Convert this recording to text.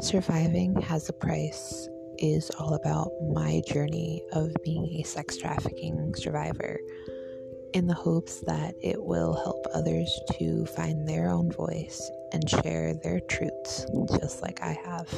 Surviving Has a Price is all about my journey of being a sex trafficking survivor in the hopes that it will help others to find their own voice and share their truths just like I have.